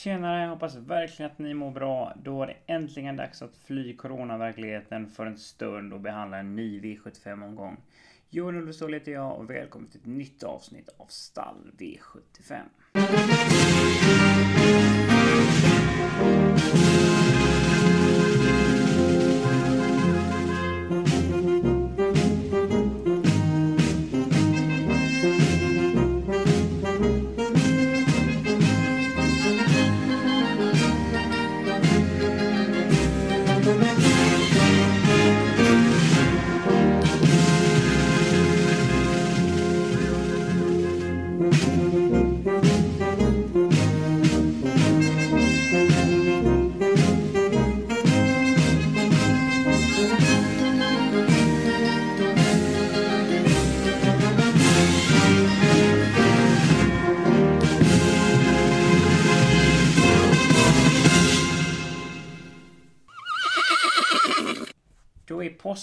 Tjenare, hoppas verkligen att ni mår bra. Då är det äntligen dags att fly coronaverkligheten för en stund och behandla en ny V75-omgång. Johan Ulveståhl heter jag och välkommen till ett nytt avsnitt av Stall V75.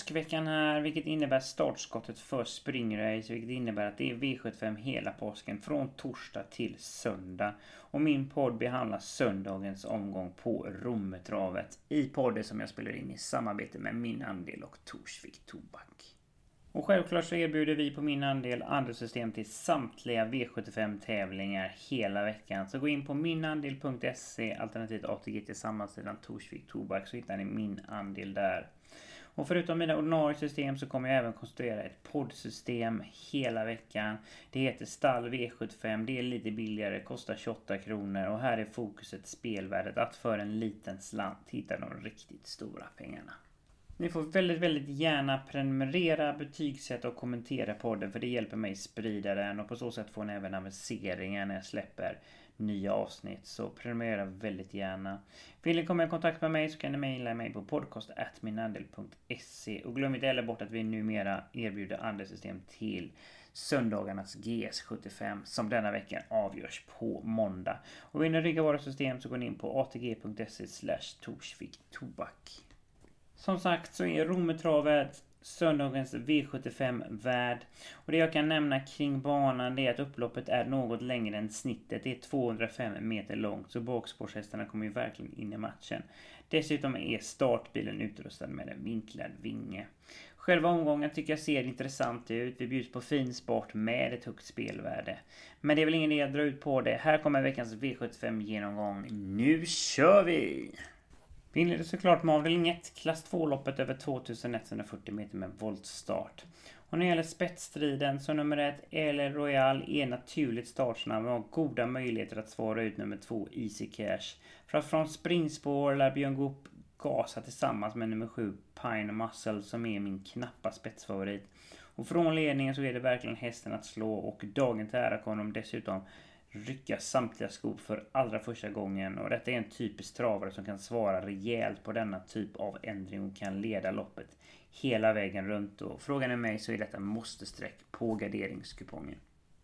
Påskveckan här, vilket innebär startskottet för springrace, vilket innebär att det är V75 hela påsken från torsdag till söndag. Och min podd behandlar söndagens omgång på Rommetravet i podden som jag spelar in i samarbete med Min Andel och Torsvik Tobak. Och självklart så erbjuder vi på Min Andel andelssystem till samtliga V75 tävlingar hela veckan. Så gå in på minandel.se alternativt ATG tillsammans sedan Torsvik Tobak så hittar ni Min Andel där. Och förutom mina ordinarie system så kommer jag även konstruera ett poddsystem hela veckan. Det heter Stall V75. Det är lite billigare, kostar 28 kronor och här är fokuset spelvärdet. Att för en liten slant hitta de riktigt stora pengarna. Ni får väldigt, väldigt gärna prenumerera, betygsätta och kommentera podden för det hjälper mig sprida den och på så sätt får ni även aviseringar när jag släpper nya avsnitt. Så prenumerera väldigt gärna. Vill ni komma i kontakt med mig så kan ni mejla mig på podcast.minandel.se och glöm inte heller bort att vi numera erbjuder andelssystem till söndagarnas GS75 som denna vecka avgörs på måndag. Och vill ni rigga våra system så går ni in på atg.se torsvik tobak. Som sagt så är Rometravet söndagens V75 värd. Och det jag kan nämna kring banan det är att upploppet är något längre än snittet. Det är 205 meter långt så bakspårshästarna kommer ju verkligen in i matchen. Dessutom är startbilen utrustad med en vinklad vinge. Själva omgången tycker jag ser intressant ut. Vi bjuds på fin sport med ett högt spelvärde. Men det är väl ingen idé att dra ut på det. Här kommer veckans V75 genomgång. Nu kör vi! Vi inleder såklart med avdelning 1, klass 2-loppet över 2140 meter med voltstart. Och när det gäller spetsstriden så nummer 1, El Royal, är naturligt startsnabb och har goda möjligheter att svara ut nummer 2, Easy Cash. För att från springspår lär Björn Goop gasa tillsammans med nummer 7, Pine Muscle, som är min knappa spetsfavorit. Och från ledningen så är det verkligen hästen att slå och dagen till ära kommer de dessutom rycka samtliga skop för allra första gången och detta är en typisk travare som kan svara rejält på denna typ av ändring och kan leda loppet hela vägen runt och frågan är mig så är detta måste-streck på garderingskupongen.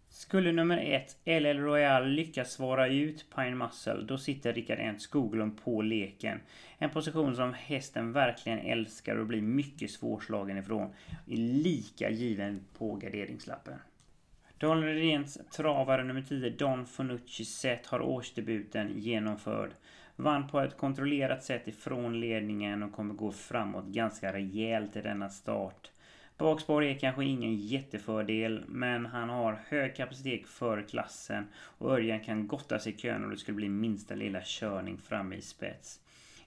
Skulle nummer ett, LL Royal, lyckas svara ut Pine Muscle, då sitter Rickard Ent Skoglund på leken. En position som hästen verkligen älskar och blir mycket svårslagen ifrån. Är lika given på garderingslappen. Daniel Redéns travare nummer 10 Don Fonucci Sett har årsdebuten genomförd. Vann på ett kontrollerat sätt ifrån ledningen och kommer gå framåt ganska rejält i denna start. Bakspår är kanske ingen jättefördel men han har hög kapacitet för klassen och Örjan kan gotta sig i kön och det skulle bli minsta lilla körning fram i spets.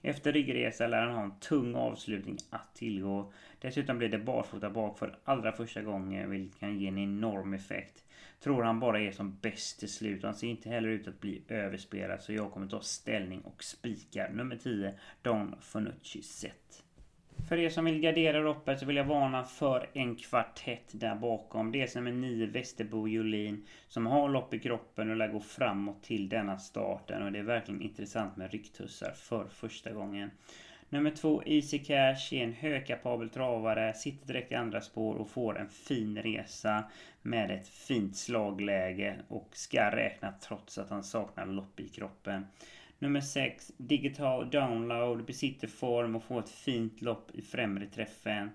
Efter ryggresa lär han ha en tung avslutning att tillgå. Dessutom blir det barfota bak för allra första gången vilket kan ge en enorm effekt. Tror han bara är som bäst till slut. Han ser inte heller ut att bli överspelad så jag kommer ta ställning och spika nummer 10 Don Fanucci set. För er som vill gardera loppet så vill jag varna för en kvartett där bakom. Det som nummer 9 Västerbo Jolin som har lopp i kroppen och lär gå framåt till denna starten. Och det är verkligen intressant med rycktussar för första gången. Nummer två, Easy Cash, är en högkapabel travare, sitter direkt i andra spår och får en fin resa med ett fint slagläge och ska räkna trots att han saknar lopp i kroppen. Nummer 6, Digital Download, besitter form och får ett fint lopp i främre träffen.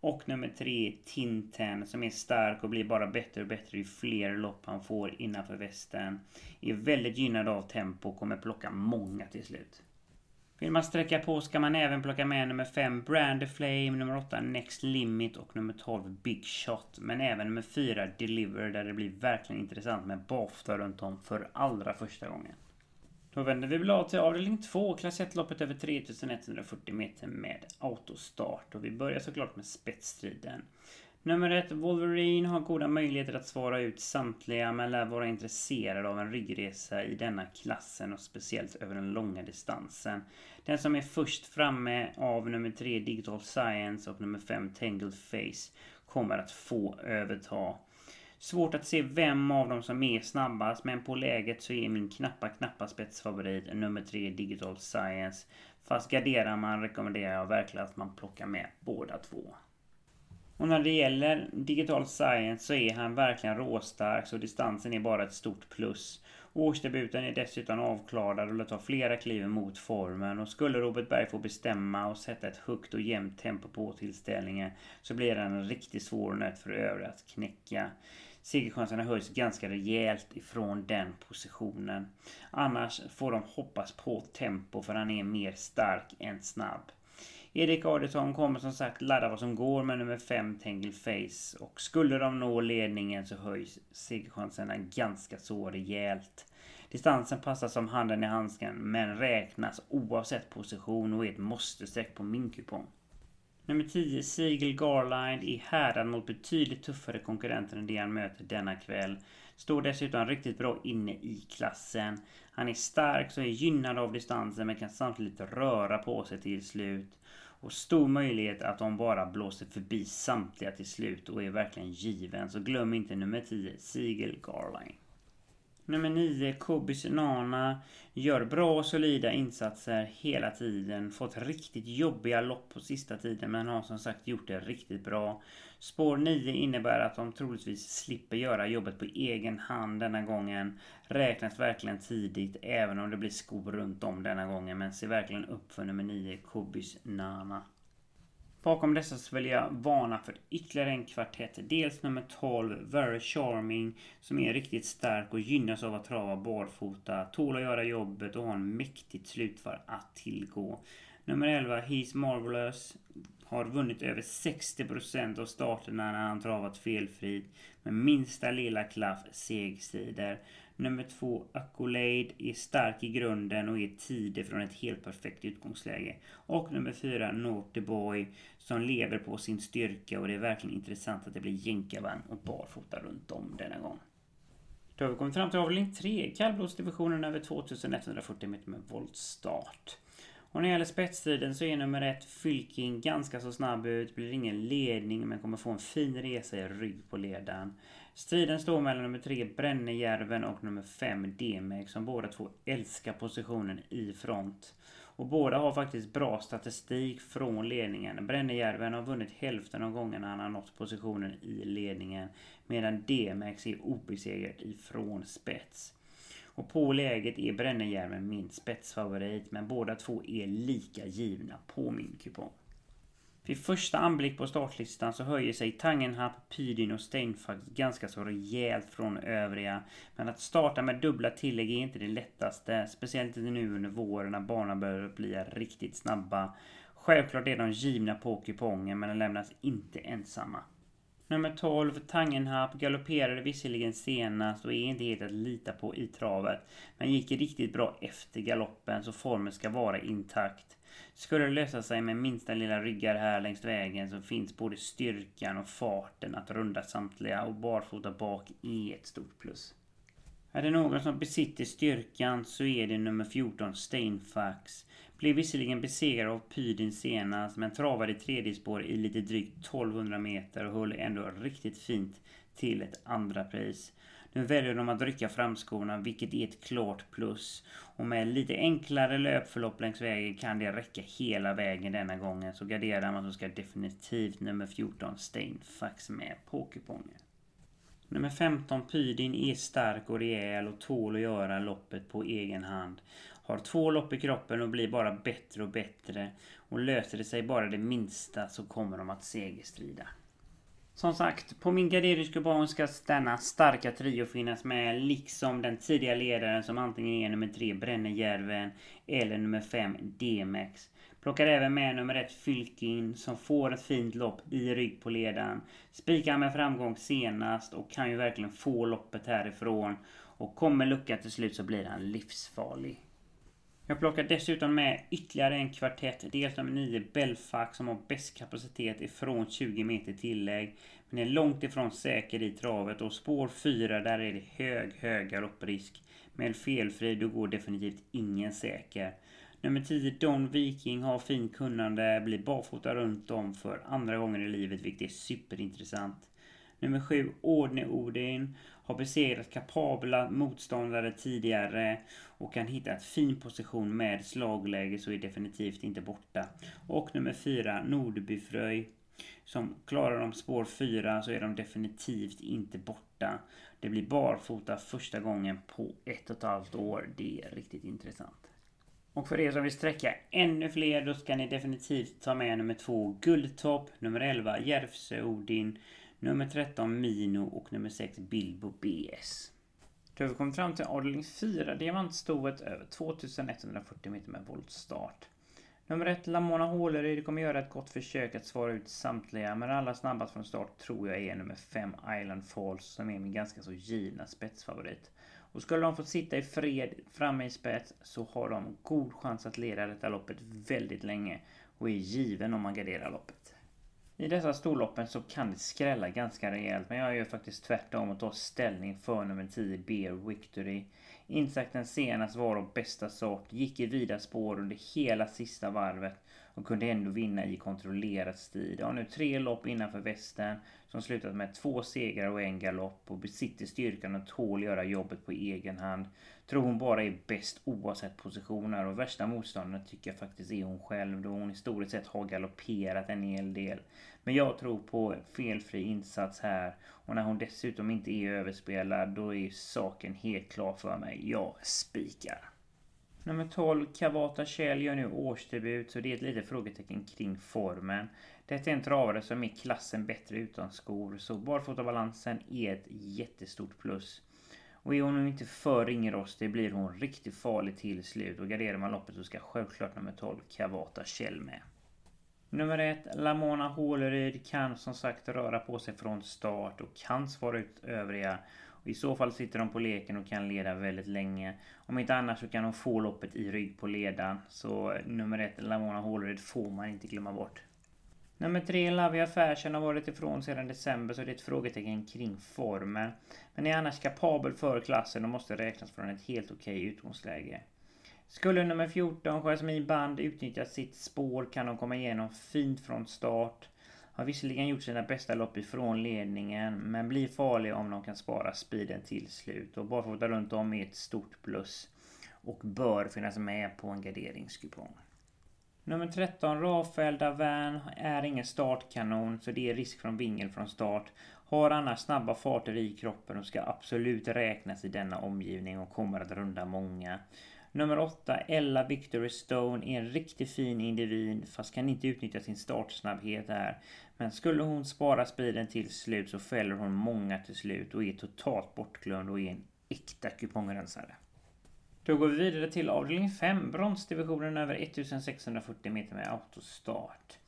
Och nummer 3 Tinten som är stark och blir bara bättre och bättre ju fler lopp han får innanför västen. Är väldigt gynnad av tempo och kommer plocka många till slut. Vill man sträcka på ska man även plocka med nummer 5 Brand the Flame, nummer 8 Next Limit och nummer 12 Big Shot. Men även nummer 4 Deliver där det blir verkligen intressant med Bafta runt om för allra första gången. Då vänder vi blad till avdelning 2, klass 1-loppet över 3140 meter med autostart. Och vi börjar såklart med spetsstriden. Nummer 1, Wolverine, har goda möjligheter att svara ut samtliga men lär vara intresserad av en ryggresa i denna klassen och speciellt över den långa distansen. Den som är först framme av nummer 3, Digital Science och nummer 5, Tangled Face kommer att få överta. Svårt att se vem av dem som är snabbast men på läget så är min knappa knappa spetsfavorit nummer 3 Digital Science. Fast garderar man rekommenderar jag verkligen att man plockar med båda två. Och när det gäller Digital Science så är han verkligen råstark så distansen är bara ett stort plus. Årsdebuten är dessutom avklarad och lär ta flera kliv mot formen och skulle Robert Berg få bestämma och sätta ett högt och jämnt tempo på tillställningen så blir den en riktigt svår nöt för övriga att knäcka. Segerchanserna höjs ganska rejält ifrån den positionen. Annars får de hoppas på tempo för han är mer stark än snabb. Erik Adielsson kommer som sagt ladda vad som går med nummer 5 Tangle Face och skulle de nå ledningen så höjs segerchanserna ganska så rejält. Distansen passar som handen i handsken men räknas oavsett position och är ett måste-streck på min kupong. Nummer 10, Siegel Garline, är härdad mot betydligt tuffare konkurrenter än det han möter denna kväll. Står dessutom riktigt bra inne i klassen. Han är stark så är gynnad av distansen men kan samtidigt röra på sig till slut. Och stor möjlighet att de bara blåser förbi samtliga till slut och är verkligen given. Så glöm inte nummer 10, Siegel Garline. Nummer 9, Kobi Nana. Gör bra och solida insatser hela tiden. Fått riktigt jobbiga lopp på sista tiden men har som sagt gjort det riktigt bra. Spår 9 innebär att de troligtvis slipper göra jobbet på egen hand denna gången. Räknas verkligen tidigt även om det blir skor runt om denna gången men se verkligen upp för nummer 9, Kobis Nana. Bakom dessa så vill jag varna för ytterligare en kvartett. Dels nummer 12, Very Charming, som är riktigt stark och gynnas av att trava barfota, tål att göra jobbet och har en mäktigt slutvar att tillgå. Nummer 11, He's Marvelous, har vunnit över 60% av starterna när han travat felfritt. Med minsta lilla klaff segstider. Nummer två, Accolade, är stark i grunden och är tidig från ett helt perfekt utgångsläge. Och nummer fyra, Naughty Boy, som lever på sin styrka och det är verkligen intressant att det blir jänkarvagn och barfota runt om denna gång. Då har vi kommit fram till avdelning 3, kallblodsdivisionen över 2140 meter med voltstart. Och när det gäller spetstiden så är nummer ett Fylking ganska så snabb ut. Blir ingen ledning men kommer få en fin resa i rygg på ledaren. Striden står mellan nummer 3 Brännejärven och nummer 5 Demek som båda två älskar positionen i front. Och båda har faktiskt bra statistik från ledningen. Brännejärven har vunnit hälften av gångerna han har nått positionen i ledningen. Medan Demex är obesegrad ifrån spets. Och på läget är Brännejärven min spetsfavorit men båda två är lika givna på min kupong. Vid första anblick på startlistan så höjer sig Tangenhap, Pydin och Steinfax ganska så rejält från övriga. Men att starta med dubbla tillägg är inte det lättaste. Speciellt inte nu under våren när banorna börjar bli riktigt snabba. Självklart är de givna på kupongen men de lämnas inte ensamma. Nummer 12, Tangenhap, galopperade visserligen senast och är inte helt att lita på i travet. Men gick riktigt bra efter galoppen så formen ska vara intakt. Skulle det lösa sig med minsta lilla ryggar här längs vägen så finns både styrkan och farten att runda samtliga och barfota bak är ett stort plus. Är det någon som besitter styrkan så är det nummer 14 Steinfax. Blev visserligen besegrad av Pydin senast men travade i tredje spår i lite drygt 1200 meter och höll ändå riktigt fint till ett andra pris. Nu väljer de att rycka framskorna vilket är ett klart plus. Och med lite enklare löpförlopp längs vägen kan det räcka hela vägen denna gången. Så garderar man så ska definitivt nummer 14 Stainfax med på kupongen. Nummer 15 Pydin är stark och rejäl och tål att göra loppet på egen hand. Har två lopp i kroppen och blir bara bättre och bättre. Och löser det sig bara det minsta så kommer de att segerstrida. Som sagt, på min garderingskupong ska denna starka trio finnas med liksom den tidiga ledaren som antingen är nummer 3 Brännejärven eller nummer 5 Demex. Plockar även med nummer 1 Fylkin som får ett fint lopp i rygg på ledaren. Spikar med framgång senast och kan ju verkligen få loppet härifrån. Och kommer lucka till slut så blir han livsfarlig. Jag plockar dessutom med ytterligare en kvartett. Dels nummer 9 Belfax som har bäst kapacitet ifrån 20 meter tillägg. Men är långt ifrån säker i travet och spår 4 där är det hög, hög galopprisk. Med felfri då går definitivt ingen säker. Nummer 10 Don Viking har fin kunnande, blir barfota runt om för andra gången i livet vilket är superintressant. Nummer 7 Ordne Odin har besegrat kapabla motståndare tidigare och kan hitta ett fin position med slagläge så är definitivt inte borta. Och nummer 4 Nordbyfröj som klarar de spår 4 så är de definitivt inte borta. Det blir barfota första gången på ett och ett halvt år. Det är riktigt intressant. Och för er som vill sträcka ännu fler då ska ni definitivt ta med nummer 2 Guldtopp, nummer 11 Järvsö Odin, nummer 13 Mino och nummer 6 Bilbo BS. Då har vi kommit fram till avdelning 4, diamantstoet över 2140 meter med voltstart. Nummer 1 Lamona Håleryd kommer göra ett gott försök att svara ut samtliga men allra snabbast från start tror jag är nummer 5 Island Falls som är min ganska så givna spetsfavorit. Och skulle de få sitta i fred framme i spets så har de god chans att leda detta loppet väldigt länge och är given om man garderar loppet. I dessa storloppen så kan det skrälla ganska rejält men jag gör faktiskt tvärtom och tar ställning för nummer 10 Beer Victory. Insakten senast var av bästa sort, gick i vida spår under hela sista varvet och kunde ändå vinna i kontrollerad stil. Jag har nu tre lopp innanför västen som slutat med två segrar och en galopp och besitter styrkan och tål göra jobbet på egen hand. Tror hon bara är bäst oavsett positioner och värsta motståndaren tycker jag faktiskt är hon själv då hon historiskt sett har galopperat en hel del. Men jag tror på felfri insats här och när hon dessutom inte är överspelad då är saken helt klar för mig. Jag spikar. Nummer 12, Kavata Kjell gör nu årsdebut så det är ett litet frågetecken kring formen. Detta är en travare som är klassen bättre utan skor så barfotabalansen är ett jättestort plus. Och är hon inte för ringrostig blir hon riktigt farlig till slut och garderar man loppet så ska självklart nummer 12 Kavata Kjell med. Nummer 1 Lamona Håleryd kan som sagt röra på sig från start och kan svara ut övriga i så fall sitter de på leken och kan leda väldigt länge. Om inte annars så kan de få loppet i rygg på ledan. Så eh, nummer ett, Lamona Håleryd, får man inte glömma bort. Nummer tre, Lavia Fashion har varit ifrån sedan december så det är ett frågetecken kring formen. Men är annars kapabel för klassen och måste räknas från ett helt okej utgångsläge. Skulle nummer 14, Jasmine Band, utnyttja sitt spår kan de komma igenom fint från start. Har visserligen gjort sina bästa lopp ifrån ledningen men blir farlig om de kan spara speeden till slut. Och barfota runt om är ett stort plus. Och bör finnas med på en garderingskupong. Nummer 13, Rafael Davern, är ingen startkanon så det är risk från vingel från start. Har annars snabba farter i kroppen och ska absolut räknas i denna omgivning och kommer att runda många. Nummer 8, Ella Victory Stone, är en riktigt fin individ fast kan inte utnyttja sin startsnabbhet här. Men skulle hon spara speeden till slut så fäller hon många till slut och är totalt bortglömd och är en äkta kupongrensare. Då går vi vidare till avdelning 5, bronsdivisionen över 1640 meter med autostart.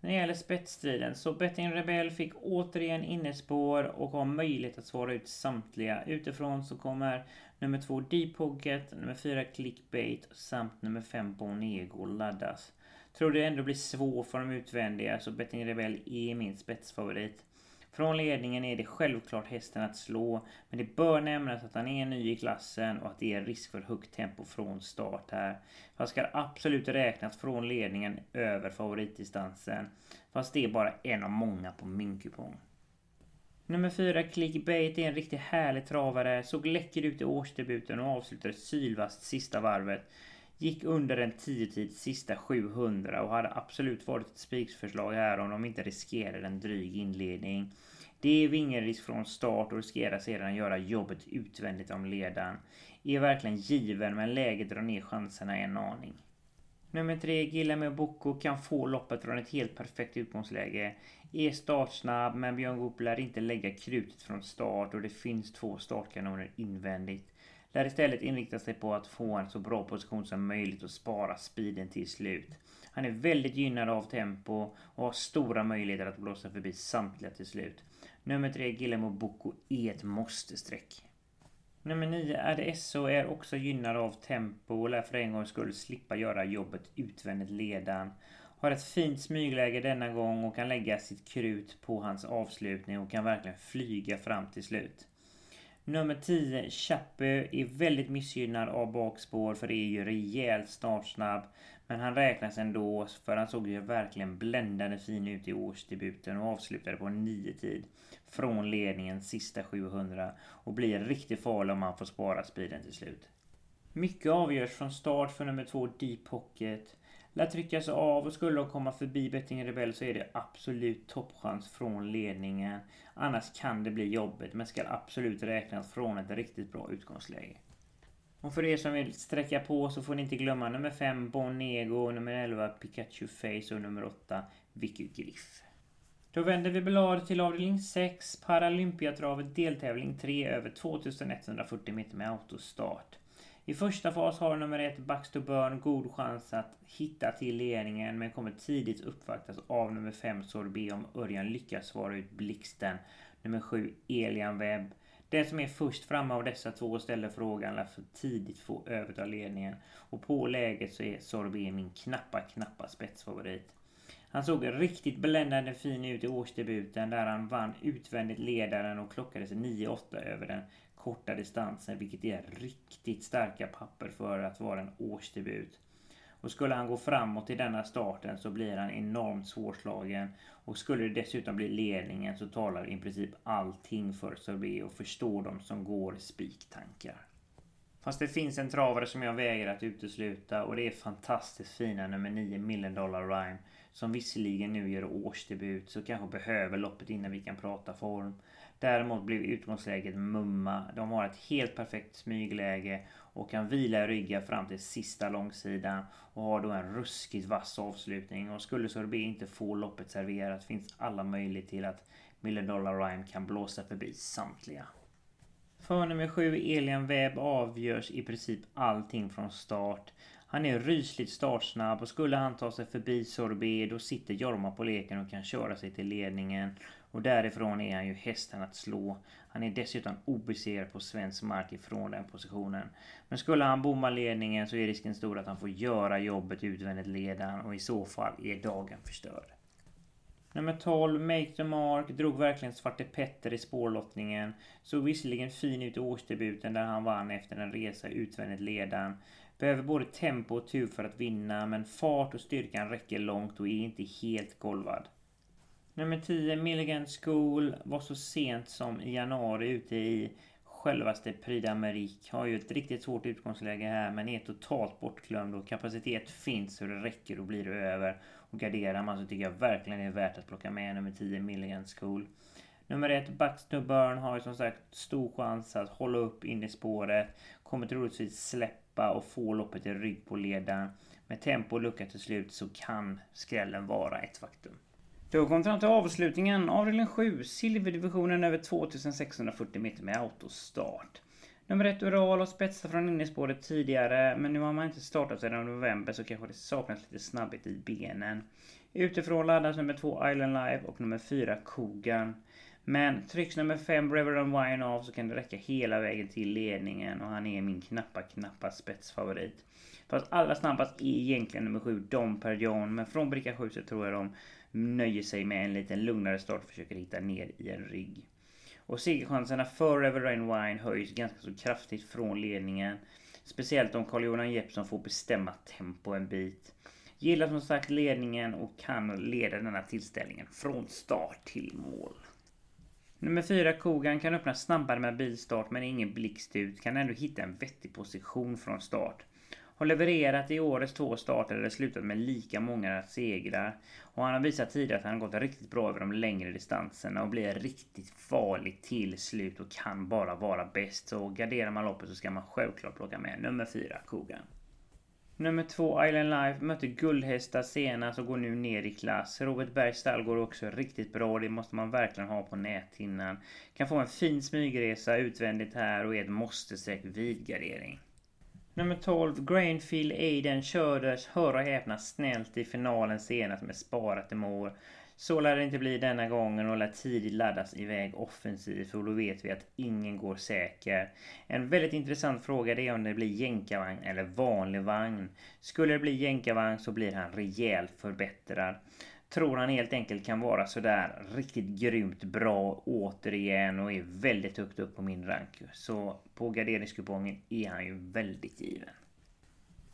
När det gäller spetsstriden så Betting Rebell fick återigen innespår och har möjlighet att svara ut samtliga. Utifrån så kommer nummer 2 Deep Pocket, nummer 4 Clickbait samt nummer 5 Bonego laddas. Tror det ändå blir svårt för de utvändiga så Betting Rebell är min spetsfavorit. Från ledningen är det självklart hästen att slå, men det bör nämnas att han är ny i klassen och att det är risk för högt tempo från start här. Han ska absolut räknas från ledningen över favoritdistansen, fast det är bara en av många på min kupong. Nummer 4 Clickbait är en riktigt härlig travare, såg läcker ut i årsdebuten och avslutade sylvast sista varvet. Gick under en 10-tid sista 700 och hade absolut varit ett spiksförslag här om de inte riskerade en dryg inledning. Det är vingelrisk från start och riskerar sedan göra jobbet utvändigt om ledaren. är verkligen given men läget drar ner chanserna en aning. Nummer 3 Guillermo Bocco kan få loppet från ett helt perfekt utgångsläge. Är startsnabb men Björn Goop lär inte lägga krutet från start och det finns två startkanoner invändigt. Lär istället inrikta sig på att få en så bra position som möjligt och spara speeden till slut. Han är väldigt gynnad av tempo och har stora möjligheter att blåsa förbi samtliga till slut. Nummer 3 Guillermo Boko är ett måste-streck. Nummer 9 Adesso är också gynnad av tempo och lär för en gångs skull slippa göra jobbet utvändigt ledan. Har ett fint smygläge denna gång och kan lägga sitt krut på hans avslutning och kan verkligen flyga fram till slut. Nummer 10, Chappe, är väldigt missgynnad av bakspår för det är ju rejält startsnabb. Men han räknas ändå för han såg ju verkligen bländande fin ut i årsdebuten och avslutade på en 9 tid från ledningen sista 700 och blir riktigt farlig om han får spara speeden till slut. Mycket avgörs från start för nummer 2 Deep Pocket. Lär tryckas av och skulle de komma förbi Betting Rebell så är det absolut toppchans från ledningen. Annars kan det bli jobbigt men ska absolut räknas från ett riktigt bra utgångsläge. Och för er som vill sträcka på så får ni inte glömma nummer 5 Bonego, nummer 11 Pikachu Face och nummer 8 Vicky Griff. Då vänder vi blad till avdelning 6 Paralympiatravet deltävling 3 över 2140 meter med autostart. I första fas har nummer 1 Baxter Burn god chans att hitta till ledningen men kommer tidigt uppvaktas av nummer 5 Sorbet om Örjan lyckas svara ut blixten. Nummer 7 Elian Webb. Den som är först framme av dessa två ställer frågan lär för tidigt få överta ledningen. Och på läget så är Sorbet min knappa, knappa spetsfavorit. Han såg riktigt bländande fin ut i årsdebuten där han vann utvändigt ledaren och klockade sig 9-8 över den korta distansen vilket är riktigt starka papper för att vara en årsdebut. Och skulle han gå framåt i denna starten så blir han enormt svårslagen. Och skulle det dessutom bli ledningen så talar i princip allting för Sorbet och förstår de som går spiktankar. Fast det finns en travare som jag vägrar att utesluta och det är fantastiskt fina nummer 9 Million Dollar Rhyme. Som visserligen nu gör årsdebut så kanske behöver loppet innan vi kan prata form. Däremot blev utgångsläget mumma. De har ett helt perfekt smygläge och kan vila i ryggen fram till sista långsidan och har då en ruskigt vass avslutning. Och skulle Sorbet inte få loppet serverat finns alla möjligheter till att Million Dollar Rhyme kan blåsa förbi samtliga. För nummer 7 Elian Webb avgörs i princip allting från start. Han är rysligt startsnabb och skulle han ta sig förbi Sorbet då sitter Jorma på leken och kan köra sig till ledningen. Och därifrån är han ju hästen att slå. Han är dessutom obesegrad på svensk mark ifrån den positionen. Men skulle han bomma ledningen så är risken stor att han får göra jobbet utvändigt ledan och i så fall är dagen förstörd. Nummer 12, Make the Mark, drog verkligen Svarte Petter i spårlottningen. Såg visserligen fin ut i årsdebuten där han vann efter en resa utvändigt ledan. Behöver både tempo och tur för att vinna men fart och styrkan räcker långt och är inte helt golvad. Nummer 10, Milligan School, var så sent som i januari ute i självaste Prix d'Amérique. Har ju ett riktigt svårt utgångsläge här men är totalt bortglömd och kapacitet finns så det räcker och blir över. Och garderar man så tycker jag verkligen det är värt att plocka med nummer 10, Milligan School. Nummer 1, Baxter Burn har ju som sagt stor chans att hålla upp in i spåret. Kommer troligtvis släppa och få loppet i rygg på ledaren. Med tempo och lucka till slut så kan skrällen vara ett faktum. Då kom vi fram till avslutningen. Avdelning 7. Silverdivisionen över 2640 meter med autostart. Nummer 1 Ural har spetsat från innerspåret tidigare men nu har man inte startat sedan november så kanske det saknas lite snabbhet i benen. Utifrån laddas nummer 2 Island Life och nummer 4 Kogan. Men trycks nummer 5 Reverend Wine av så kan det räcka hela vägen till ledningen och han är min knappa, knappa spetsfavorit. Fast allra snabbast är egentligen nummer 7 Dom Perignon men från bricka 7 så tror jag de nöjer sig med en lite lugnare start och försöker hitta ner i en rygg. Och segerchanserna för Everrain Wine höjs ganska så kraftigt från ledningen. Speciellt om Carl-Johan Jeppsson får bestämma tempo en bit. Gillar som sagt ledningen och kan leda denna tillställningen från start till mål. Nummer 4 Kogan kan öppna snabbare med bilstart men ingen blixt ut. Kan ändå hitta en vettig position från start. Har levererat i årets två starter där det slutat med lika många segrar. Och han har visat tidigare att han har gått riktigt bra över de längre distanserna och blir riktigt farlig till slut och kan bara vara bäst. Så garderar man loppet så ska man självklart plocka med nummer 4, Kogan. Nummer två, Island Life, mötte guldhästar senast och går nu ner i klass. Robert Bergs stall går också riktigt bra. Det måste man verkligen ha på näthinnan. Kan få en fin smygresa utvändigt här och är ett måste-streck vid gardering. Nummer 12, Grainfield Aiden kördes, hör och häpna, snällt i finalen senast med sparat i mål. Så lär det inte bli denna gången och lär tidigt laddas iväg offensivt och då vet vi att ingen går säker. En väldigt intressant fråga det är om det blir jänkarvagn eller vanlig vagn. Skulle det bli jänkarvagn så blir han rejält förbättrad. Tror han helt enkelt kan vara sådär riktigt grymt bra återigen och är väldigt högt upp på min rank. Så på garderingskupongen är han ju väldigt given.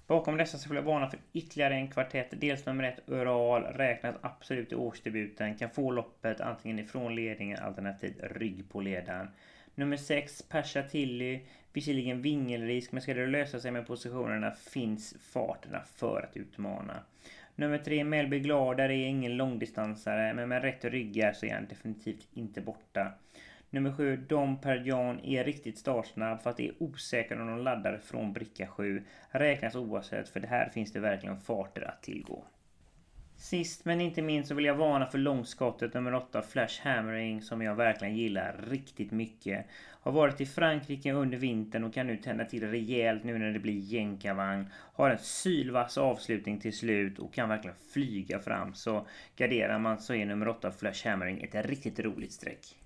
Bakom dessa så vill jag varna för ytterligare en kvartett. Dels nummer ett Ural räknas absolut i årsdebuten. Kan få loppet antingen ifrån ledningen alternativt rygg på ledaren. Nummer 6 Persa Tilly. Visserligen vingelrisk men ska det lösa sig med positionerna finns farterna för att utmana. Nummer 3 Melby Glader, är ingen långdistansare men med rätt ryggar så är han definitivt inte borta. Nummer 7, Dom Perjan är riktigt startsnabb för att det är osäkert om de laddar från bricka 7. Räknas oavsett för det här finns det verkligen farter att tillgå. Sist men inte minst så vill jag varna för långskottet nummer 8 Flash Hammering som jag verkligen gillar riktigt mycket. Har varit i Frankrike under vintern och kan nu tända till rejält nu när det blir jänkarvagn. Har en sylvass avslutning till slut och kan verkligen flyga fram. Så garderar man så är nummer 8 Flash Hammering ett riktigt roligt streck.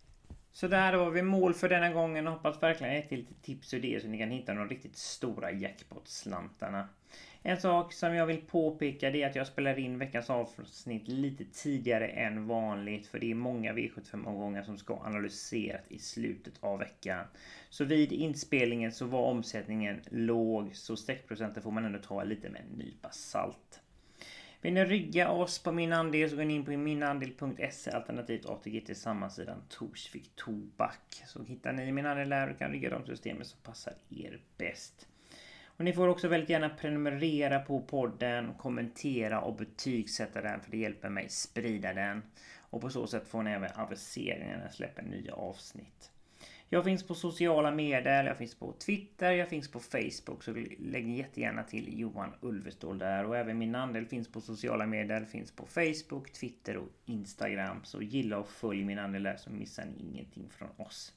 Så där var vi mål för denna gången och hoppas verkligen att lite tips och idéer så ni kan hitta de riktigt stora jackpot-slantarna. En sak som jag vill påpeka det är att jag spelar in veckans avsnitt lite tidigare än vanligt för det är många V75-omgångar som ska analyseras i slutet av veckan. Så vid inspelningen så var omsättningen låg så streckprocenten får man ändå ta lite med en nypa salt. Vill ni rygga oss på min andel så går ni in på minandel.se alternativt ATG till sammansidan Torsvik Tobak. Så hittar ni min andel där och kan rygga de systemen som passar er bäst. Och ni får också väldigt gärna prenumerera på podden, kommentera och betygsätta den för det hjälper mig sprida den. Och på så sätt får ni även aviseringar när jag släpper nya avsnitt. Jag finns på sociala medier, jag finns på Twitter, jag finns på Facebook. Så lägg jättegärna till Johan Ulvestål där. Och även min andel finns på sociala medier, finns på Facebook, Twitter och Instagram. Så gilla och följ min andel där så missar ni ingenting från oss.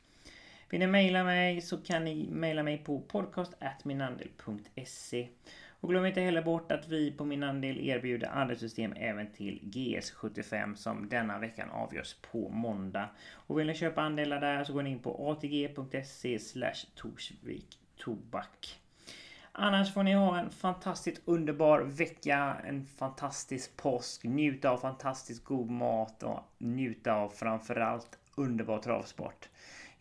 Vill ni mejla mig så kan ni mejla mig på podcast.minandel.se. Och glöm inte heller bort att vi på min andel erbjuder andelssystem även till GS75 som denna veckan avgörs på måndag. Och vill ni köpa andelar där så går ni in på atg.se Torsvik Tobak. Annars får ni ha en fantastiskt underbar vecka, en fantastisk påsk, njuta av fantastiskt god mat och njuta av framförallt underbar travsport.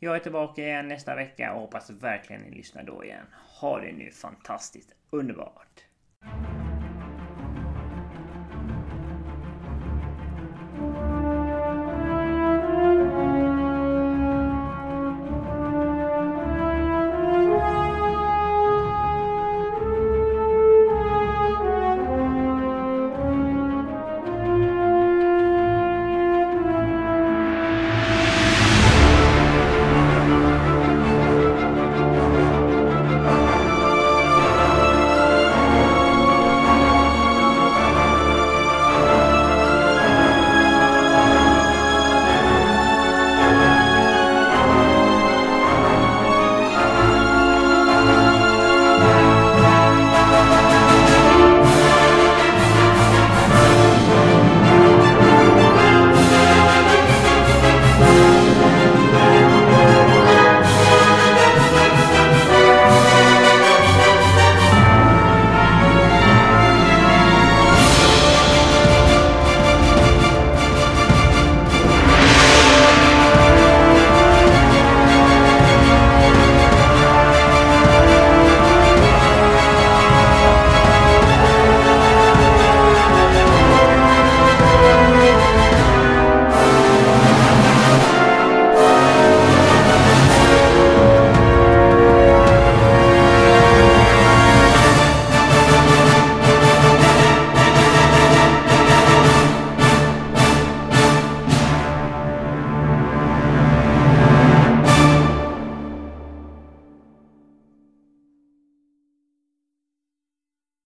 Jag är tillbaka igen nästa vecka och hoppas verkligen ni lyssnar då igen. Ha det nu fantastiskt underbart!